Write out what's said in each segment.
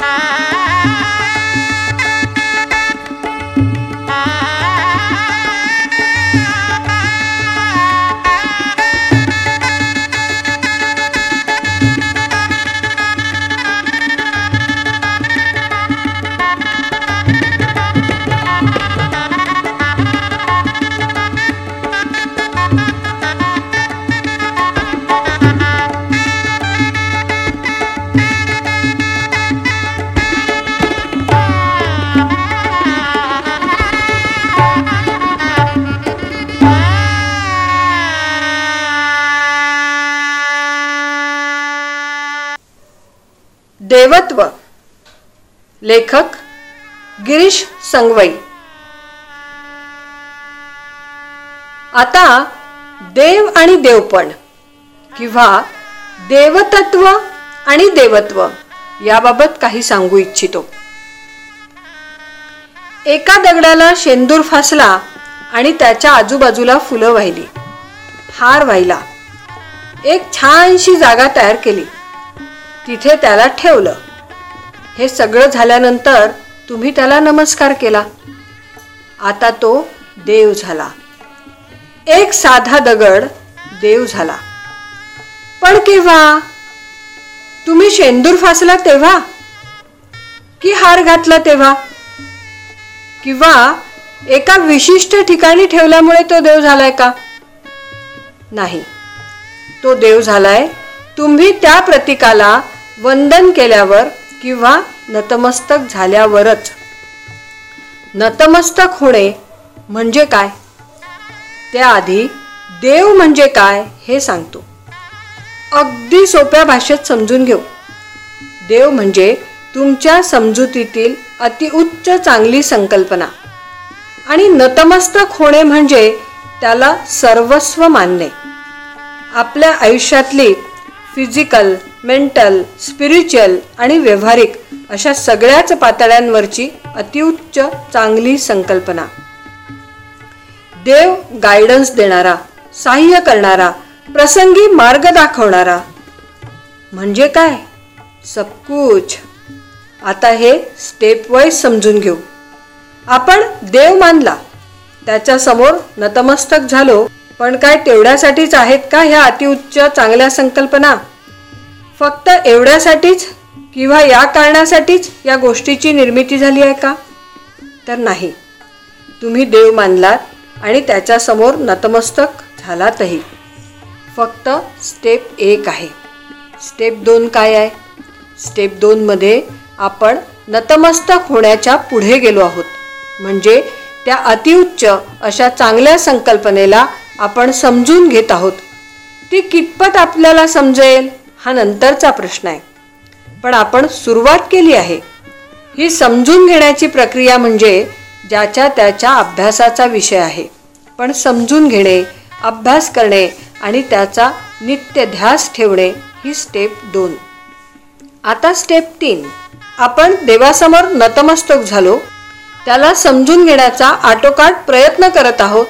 time. देवत्व. लेखक गिरीश संगवई. आता देव आणि देवपण किंवा देवतत्व आणि देवत्व याबाबत काही सांगू इच्छितो. एका दगडाला शेंदूर फासला आणि त्याच्या आजूबाजूला फुलं वाहिली. हार वाहिला. एक छानशी जागा तयार केली. तिथे त्याला ठेवलं. हे सगळं झाल्यानंतर तुम्ही त्याला नमस्कार केला. आता तो देव झाला. एक साधा दगड देव झाला. पण केव्हा? तुम्ही शेंदूर फासला तेव्हा? की हार घातला तेव्हा? किंवा एका विशिष्ट ठिकाणी ठेवल्यामुळे तो देव झालाय का? नाही. तो देव झालाय तुम्ही त्या प्रतीकाला वंदन केल्यावर किंवा नतमस्तक झाल्यावरच. नतमस्तक होणे म्हणजे काय? त्याआधी देव म्हणजे काय हे सांगतो. अगदी सोप्या भाषेत समजून घेऊ. देव म्हणजे तुमच्या समजुतीतील अतिउच्च चांगली संकल्पना. आणि नतमस्तक होणे म्हणजे त्याला सर्वस्व मानणे. आपल्या आयुष्यातली फिजिकल मेंटल स्पिरिच्युअल आणि व्यवहारिक अशा सगळ्याच पातळ्यांवरची अतिउच्च चांगली संकल्पना. देव गायडन्स देणारा सहाय्य करणारा प्रसंगी मार्ग दाखवणारा. म्हणजे काय? सबकुच आता हे स्टेप वाईज समजून घेऊ. आपण देव मानला. त्याच्यासमोर नतमस्तक झालो. पण काय तेवढ्यासाठीच आहेत का ह्या अतिउच्च चांगल्या संकल्पना? फक्त एवढ्यासाठीच किंवा या कारणासाठीच या गोष्टीची निर्मिती झाली आहे का? तर नाही. तुम्ही देव मानलात आणि त्याच्यासमोर नतमस्तक झालातही. फक्त स्टेप एक आहे. स्टेप दोन काय आहे? स्टेप दोनमध्ये आपण नतमस्तक होण्याच्या पुढे गेलो आहोत. म्हणजे त्या अतिउच्च अशा चांगल्या संकल्पनेला आपण समजून घेत आहोत. ती कितपत आपल्याला समजेल? हा नंतरचा प्रश्न आहे. पण आपण सुरुवात केली आहे. ही समजून घेण्याची प्रक्रिया म्हणजे ज्याच्या त्याच्या अभ्यासाचा विषय आहे. पण समजून घेणे अभ्यास करणे आणि त्याचा नित्य ध्यास ठेवणे ही स्टेप दोन. आता स्टेप तीन. आपण देवासमोर नतमस्तक झालो. त्याला समजून घेण्याचा आटोकाट प्रयत्न करत आहोत.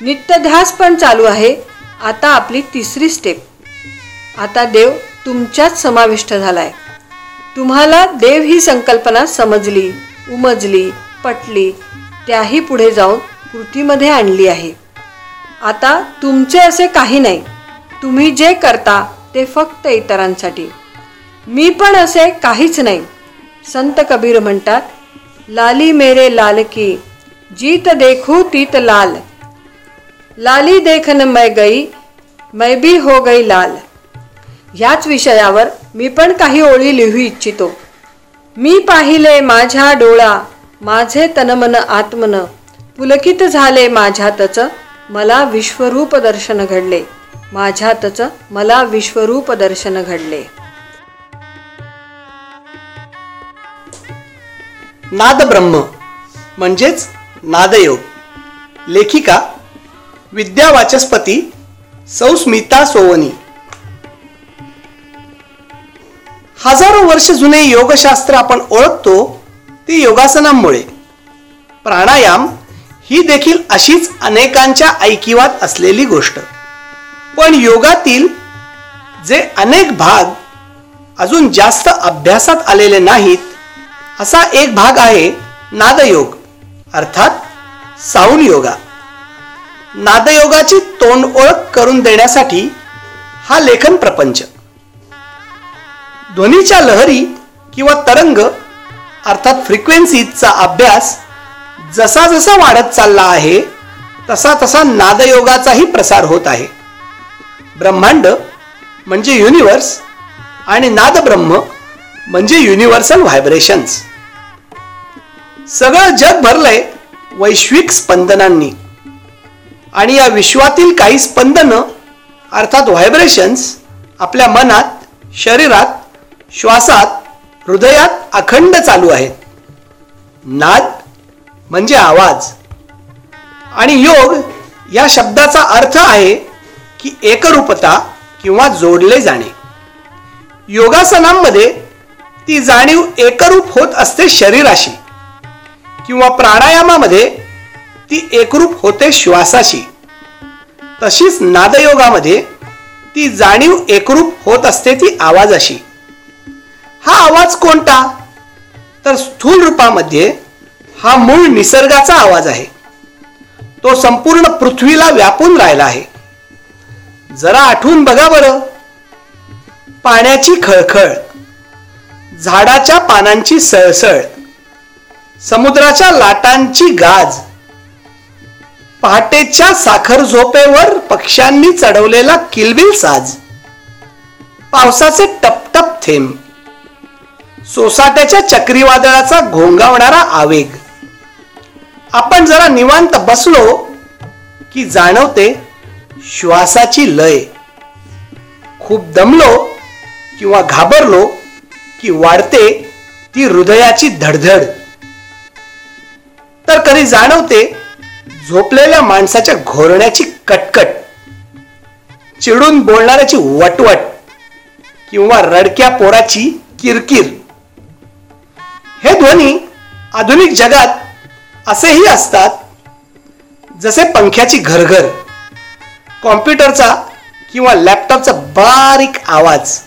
नित्यध्यास पण चालू आहे. आता आपली तिसरी स्टेप आता देव तुमच्यात समाविष्ट झालाय. तुम्हाला देव ही संकल्पना समजली उमजली पटली त्याही पुढे जाऊन कृतीमध्ये आणली आहे. आता तुमचे असे काही नाही. तुम्ही जे करता ते फक्त इतरांसाठी. मी पण असे काहीच नाही. संत कबीर म्हणतात लाली मेरे लाल की जीत देखू तीत लाल. लाली देखन मै गई मै भी हो गई लाल. ह्याच विषयावर मी पण काही ओळी लिहू इच्छितो. मी पाहिले माझ्या डोळा माझे तनमन आत्मन. पुलकित झाले माझ्यातच मला विश्वरूप दर्शन घडले. माझ्यातच मला विश्वरूप दर्शन घडले. नाद ब्रह्म म्हणजेच नादयोग. लेखिका विद्या वाचस्पती सौस्मिता सोवनी. हजारो वर्ष जुने योगशास्त्र आपण ओळखतो ते योगासनांमुळे. प्राणायाम ही देखील अशीच अनेकांच्या ऐकिवात असलेली गोष्ट. पण योगातील जे अनेक भाग अजून जास्त अभ्यासात आलेले नाहीत असा एक भाग आहे नादयोग अर्थात साऊंड योगा. नादयोगाची तोंड ओळख करून देण्यासाठी हा लेखन प्रपंच. ध्वनीच्या लहरी किंवा तरंग अर्थात फ्रिक्वेन्सीचा अभ्यास जसा जसा वाढत चालला आहे तसा तसा नादयोगाचाही प्रसार होत आहे. ब्रह्मांड म्हणजे युनिवर्स आणि नादब्रह्म म्हणजे युनिव्हर्सल व्हायब्रेशन्स सगळं जग भरलंय वैश्विक स्पंदनांनी. आणि या विश्वातील काही स्पंदनं अर्थात व्हायब्रेशन्स आपल्या मनात शरीरात श्वासात हृदयात अखंड चालू आहेत. नाद म्हणजे आवाज. आणि योग या शब्दाचा अर्थ आहे की एकरूपता किंवा जोडले जाणे. योगासनांमध्ये ती जाणीव एकरूप होत असते शरीराशी किंवा प्राणायामामध्ये ती एकरूप होते श्वासाशी. तशीच नादयोगामध्ये ती जाणीव एकरूप होत असते ती आवाजाशी. हा आवाज कोणता? तर स्थूल रूपामध्ये हा मूळ निसर्गाचा आवाज आहे. तो संपूर्ण पृथ्वीला व्यापून राहिला आहे. जरा आठवून बघा बरं. पाण्याची खळखळ झाडाच्या पानांची सळसळ समुद्राच्या लाटांची गाज पहाटेच्या साखर झोपेवर पक्ष्यांनी चढवलेला किलबिल साज पावसाचे टपटप थेंब सोसाट्याच्या चक्रीवादळाचा घोंगावणारा आवेग. आपण जरा निवांत बसलो की जाणवते श्वासाची लय. खूप दमलो किंवा घाबरलो की वाढते ती हृदयाची धडधड. तर कधी जाणवते झोपलेल्या माणसाच्या घोरण्याची कटकट चिडून बोलणाऱ्याची वटवट किंवा रडक्या पोराची किरकिर. हे ध्वनी आधुनिक जगात असेही असतात जसे पंख्याची घरघर कॉम्प्युटरचा किंवा लॅपटॉपचा बारीक आवाज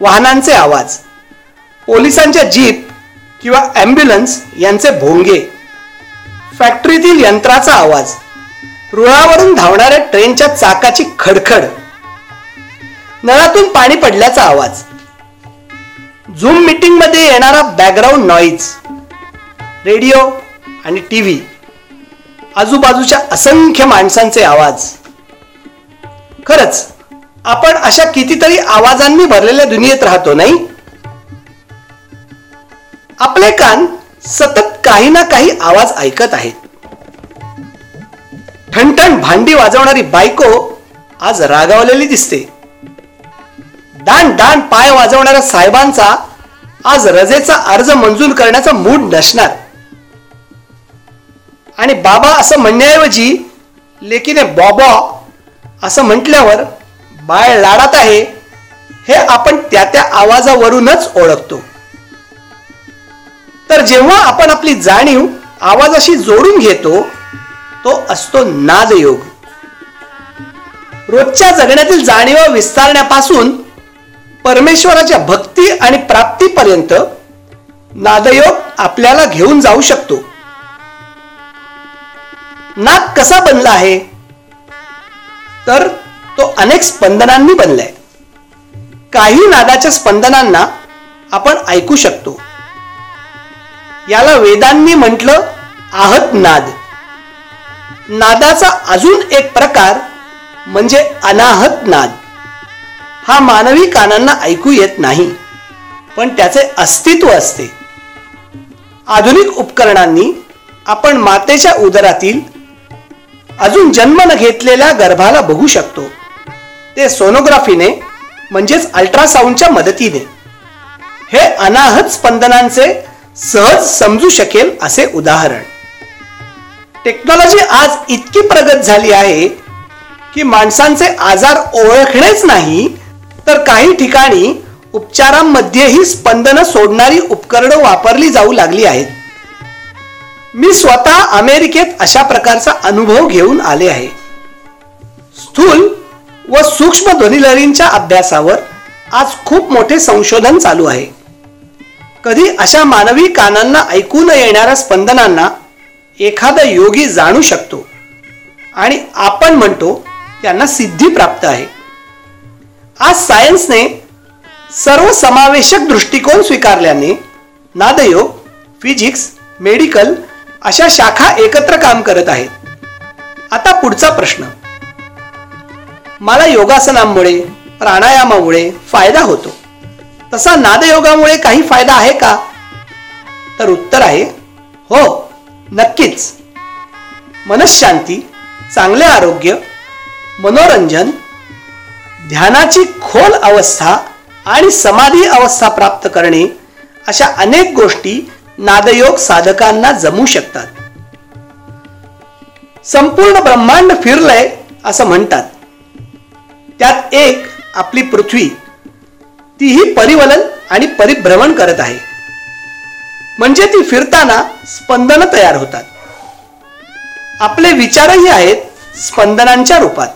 वाहनांचे आवाज पोलिसांच्या जीप किंवा ॲम्ब्युलन्स यांचे भोंगे फॅक्टरीतील यंत्राचा आवाज रुळावरून धावणाऱ्या ट्रेनच्या चाकाची खडखड नळातून पाणी पडल्याचा आवाज झूम मीटिंगमध्ये येणारा बॅकग्राऊंड नॉईज रेडिओ आणि टी व्ही आजूबाजूच्या असंख्य माणसांचे आवाज. खरंच आपण अशा कितीतरी आवाजांनी भरलेल्या दुनियेत राहतो नाही? आपले कान सतत काही ना काही आवाज ऐकत आहेत. ठणठण भांडी वाजवणारी बायको आज रागावलेली दिसते. दान दान पाय वाजवणाऱ्या साहेबांचा आज रजेचा अर्ज मंजूर करण्याचा मूड नसणार. आणि बाबा असं म्हणण्याऐवजी लेकीने बॉबा असं म्हटल्यावर बाळ लाडात आहे हे आपण त्या त्या आवाजावरूनच ओळखतो. तर जेव्हा आपण आपली जाणीव आवाजाशी जोडून घेतो तो असतो नादयोग. रोजच्या जगण्यातील जाणीवा विस्तारण्यापासून परमेश्वराच्या भक्ती आणि प्राप्तीपर्यंत नादयोग आपल्याला घेऊन जाऊ शकतो. नाद कसा बनला आहे? तर तो अनेक स्पंदनांनी बनलाय. काही नादाच्या स्पंदनांना आपण ऐकू शकतो. याला वेदांनी म्हटलं आहत नाद. नादाचा अजून एक प्रकार म्हणजे अनाहत नाद. हा मानवी कानांना ऐकू येत नाही. पण त्याचे अस्तित्व असते. आधुनिक उपकरणांनी आपण मातेच्या उदरातील अजून जन्म न घेतलेल्या गर्भाला बघू शकतो. ते सोनोग्राफीने म्हणजेच अल्ट्रासाऊंडच्या मदतीने. हे अनाहत स्पंदनांचे सहज समजू शकेल असे उदाहरण. टेक्नॉलॉजी आज इतकी प्रगत झाली आहे की माणसांचे आजार ओळखणेच नाही तर काही ठिकाणी उपचारांमध्येही स्पंदन सोडणारी उपकरणं वापरली जाऊ लागली आहेत. मी स्वतः अमेरिकेत अशा प्रकारचा अनुभव घेऊन आले आहे. स्थूल व सूक्ष्म ध्वनिलहरींच्या अभ्यासावर आज खूप मोठे संशोधन चालू आहे. कधी अशा मानवी कानांना ऐकू न येणाऱ्या स्पंदनांना एखादा योगी जाणू शकतो आणि आपण म्हणतो त्यांना सिद्धी प्राप्त आहे. आज सायन्सने सर्व समावेशक दृष्टिकोन स्वीकारल्याने नादयोग फिजिक्स मेडिकल अशा शाखा एकत्र काम करत आहेत. आता पुढचा प्रश्न. मला योगासनामुळे प्राणायामामुळे फायदा होतो. तसा नादयोगामुळे काही फायदा आहे का? तर उत्तर आहे हो नक्कीच. मनशांती चांगले आरोग्य मनोरंजन ध्यानाची खोल अवस्था आणि समाधी अवस्था प्राप्त करणे अशा अनेक गोष्टी नादयोग साधकांना जमू शकतात. संपूर्ण ब्रह्मांड फिरलंय असं म्हणतात. त्यात एक आपली पृथ्वी तीही परिवलन आणि परिभ्रमण करत आहे. म्हणजे ती फिरताना स्पंदन तयार होतात. आपले विचारही आहेत स्पंदनांच्या रूपात.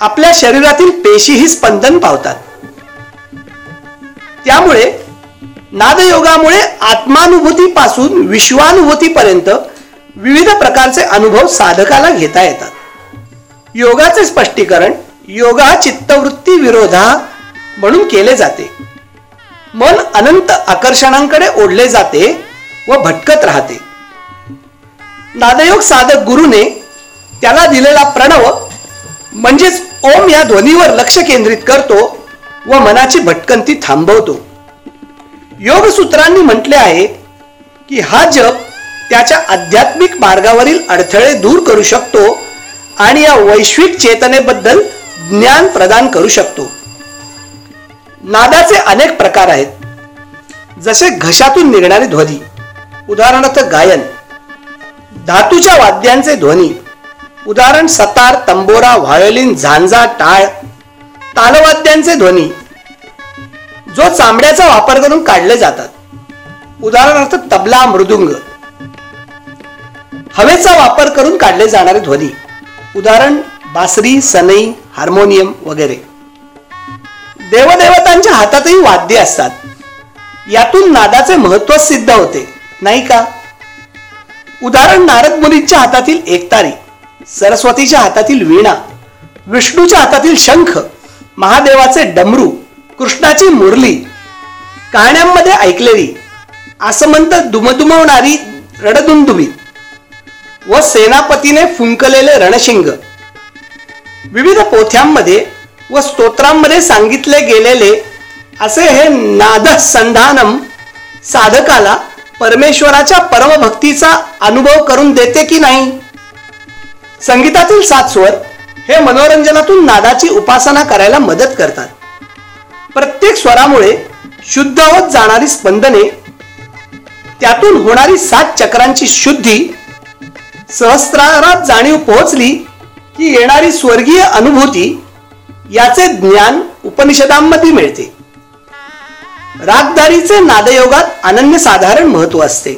आपल्या शरीरातील पेशीही स्पंदन पावतात. त्यामुळे नादयोगामुळे आत्मानुभूतीपासून विश्वानुभूतीपर्यंत विविध प्रकारचे अनुभव साधकाला घेता येतात. योगाचे स्पष्टीकरण योगा चित्तवृत्ती विरोधा म्हणून केले जाते. मन अनंत आकर्षणांकडे ओढले जाते व भटकत राहते. नादयोग साधक गुरुने त्याला दिलेला प्रणव म्हणजेच ओम या ध्वनीवर लक्ष केंद्रित करतो व मनाची भटकंती थांबवतो. योगसूत्रांनी म्हटले आहे की हा जप त्याच्या आध्यात्मिक मार्गावरील अडथळे दूर करू शकतो आणि या वैश्विक चेतनेबद्दल ज्ञान प्रदान करू शकतो. नादाचे अनेक प्रकार आहेत. जसे घशातून निघणारी ध्वनी उदाहरणार्थ गायन धातूच्या वाद्यांचे ध्वनी उदाहरण सतार तंबोरा व्हायोलिन झांजा टाळ तालवाद्यांचे ध्वनी. जो चांबड्याचा वापर करून काढले जातात. उदाहरणार्थ तबला मृदुंग. हवेचा वापर करून काढले जाणारे ध्वनी. उदाहरण बासरी सनई हार्मोनियम वगैरे. देवदेवतांच्या हातातही वाद्य असतात. यातून नादाचे महत्त्व सिद्ध होते नाही का? उदाहरण नारद मुनींच्या हातातील एकतारी सरस्वतीच्या हातातील वीणा विष्णूच्या हातातील शंख महादेवाचे डमरू कृष्णाची मुरली कहाण्यांमध्ये ऐकलेली आसमंत दुमदुमवणारी रडदुंदुबी व सेनापतीने फुंकलेले रणशिंग. विविध पोथ्यांमध्ये व स्तोत्रांमध्ये सांगितले गेलेले असे हे नाद संधानम साधकाला परमेश्वराच्या परमभक्तीचा अनुभव करून देते की नाही? संगीतातील सात स्वर हे मनोरंजनातून नादाची उपासना करायला मदत करतात. प्रत्येक स्वरामुळे शुद्ध होत जाणारी स्पंदने त्यातून होणारी सात चक्रांची शुद्धी सहस्रारात जाणीव पोहोचली की येणारी स्वर्गीय अनुभूती याचे ज्ञान उपनिषदांमध्ये मिळते. रागदारीचे नादयोगात अनन्यसाधारण महत्त्व असते.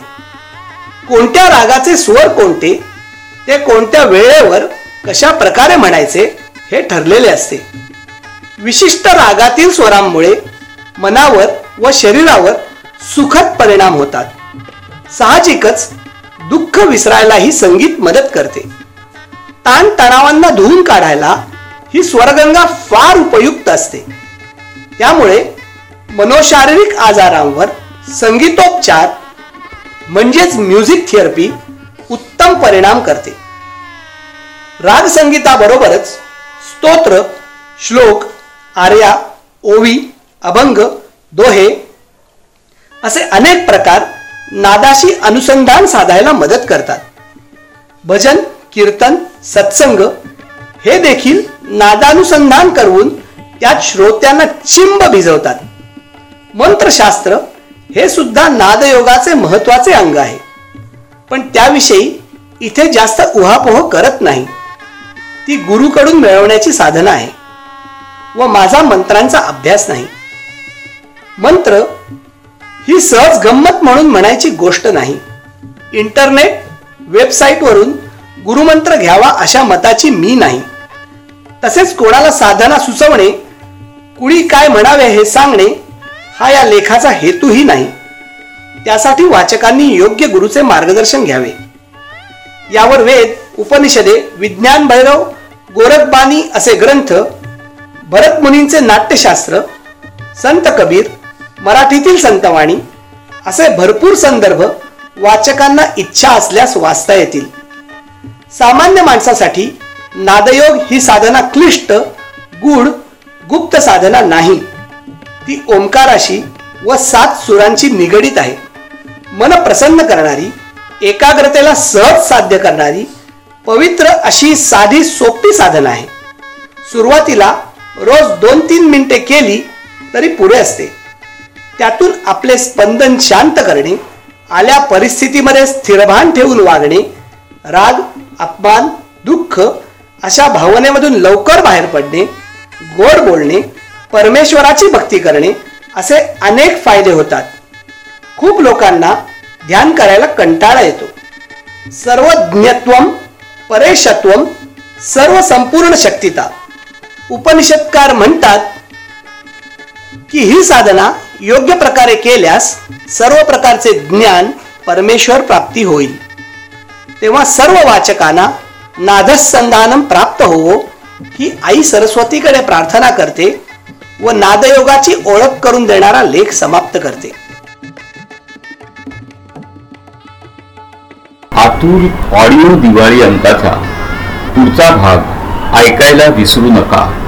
कोणत्या रागाचे स्वर कोणते? ते कोणत्या वेळेवर कशा प्रकारे म्हणायचे हे ठरलेले असते. विशिष्ट रागातील स्वरांमुळे मनावर व शरीरावर सुखद परिणाम होतात. साहजिकच दुःख विसरायलाही संगीत मदत करते. ताण तणावांना धुवून काढायला ही स्वरगंगा फार उपयुक्त असते. त्यामुळे मनोशारीरिक आजारांवर संगीतोपचार म्हणजेच म्युझिक थेरपी उत्तम परिणाम करते. राग संगीताबरोबरच स्तोत्र श्लोक आर्या ओवी अभंग दोहे असे अनेक प्रकार नादाशी अनुसंधान साधायला मदत करतात. भजन कीर्तन सत्संग हे देखील नादानुसंधान करून त्यात श्रोत्यांना चिंब भिजवतात. मंत्रशास्त्र हे सुद्धा नादयोगाचे महत्त्वाचे अंग आहे. पण त्याविषयी इथे जास्त उहापोह करत नाही. ती गुरुकडून मिळवण्याची साधना आहे व माझा मंत्रांचा अभ्यास नाही. मंत्र ही सहज गंमत म्हणून म्हणायची गोष्ट नाही. इंटरनेट वेबसाईटवरून गुरुमंत्र घ्यावा अशा मताची मी नाही. तसेच कोणाला साधना सुचवणे कुणी काय म्हणावे हे सांगणे हा या लेखाचा हेतूही नाही. त्यासाठी वाचकांनी योग्य गुरुचे मार्गदर्शन घ्यावे. यावर वेद उपनिषदे विज्ञान भैरव गोरखबाणी असे ग्रंथ भरत मुनींचे नाट्यशास्त्र संत कबीर मराठीतील संतवाणी असे भरपूर संदर्भ वाचकांना इच्छा असल्यास वाचता येतील. सामान्य माणसासाठी नादयोग ही साधना क्लिष्ट गूढ गुप्त साधना नाही. ती ओंकाराशी व सात सुरांची निगडीत आहे. मन प्रसन्न करणारी एकाग्रतेला सहज साध्य करणारी पवित्र अशी साधी सोपी साधन आहे. सुरुवातीला रोज दोन तीन मिनिटे केली तरी पुरे असते. त्यातून आपले स्पंदन शांत करणे आल्या परिस्थितीमध्ये स्थिरभान ठेवून वागणे राग अपमान दुःख अशा भावनेमधून लवकर बाहेर पडणे गोड बोलणे परमेश्वराची भक्ती करणे असे अनेक फायदे होतात. खूप लोकांना ध्यान करायला कंटाळा येतो. सर्वज्ञत्व परेशत्व सर्व संपूर्ण शक्तिता. उपनिषदकार म्हणतात की ही साधना योग्य प्रकारे केल्यास सर्व प्रकारचे ज्ञान परमेश्वर प्राप्ती होईल. तेव्हा सर्व वाचकांना नादसंधानम प्राप्त होवो ही आई सरस्वतीकडे प्रार्थना करते व नादयोगाची ओळख करून देणारा लेख समाप्त करते. आतुर ऑडिओ दिवाळी अंकाचा पुढचा भाग ऐकायला विसरू नका.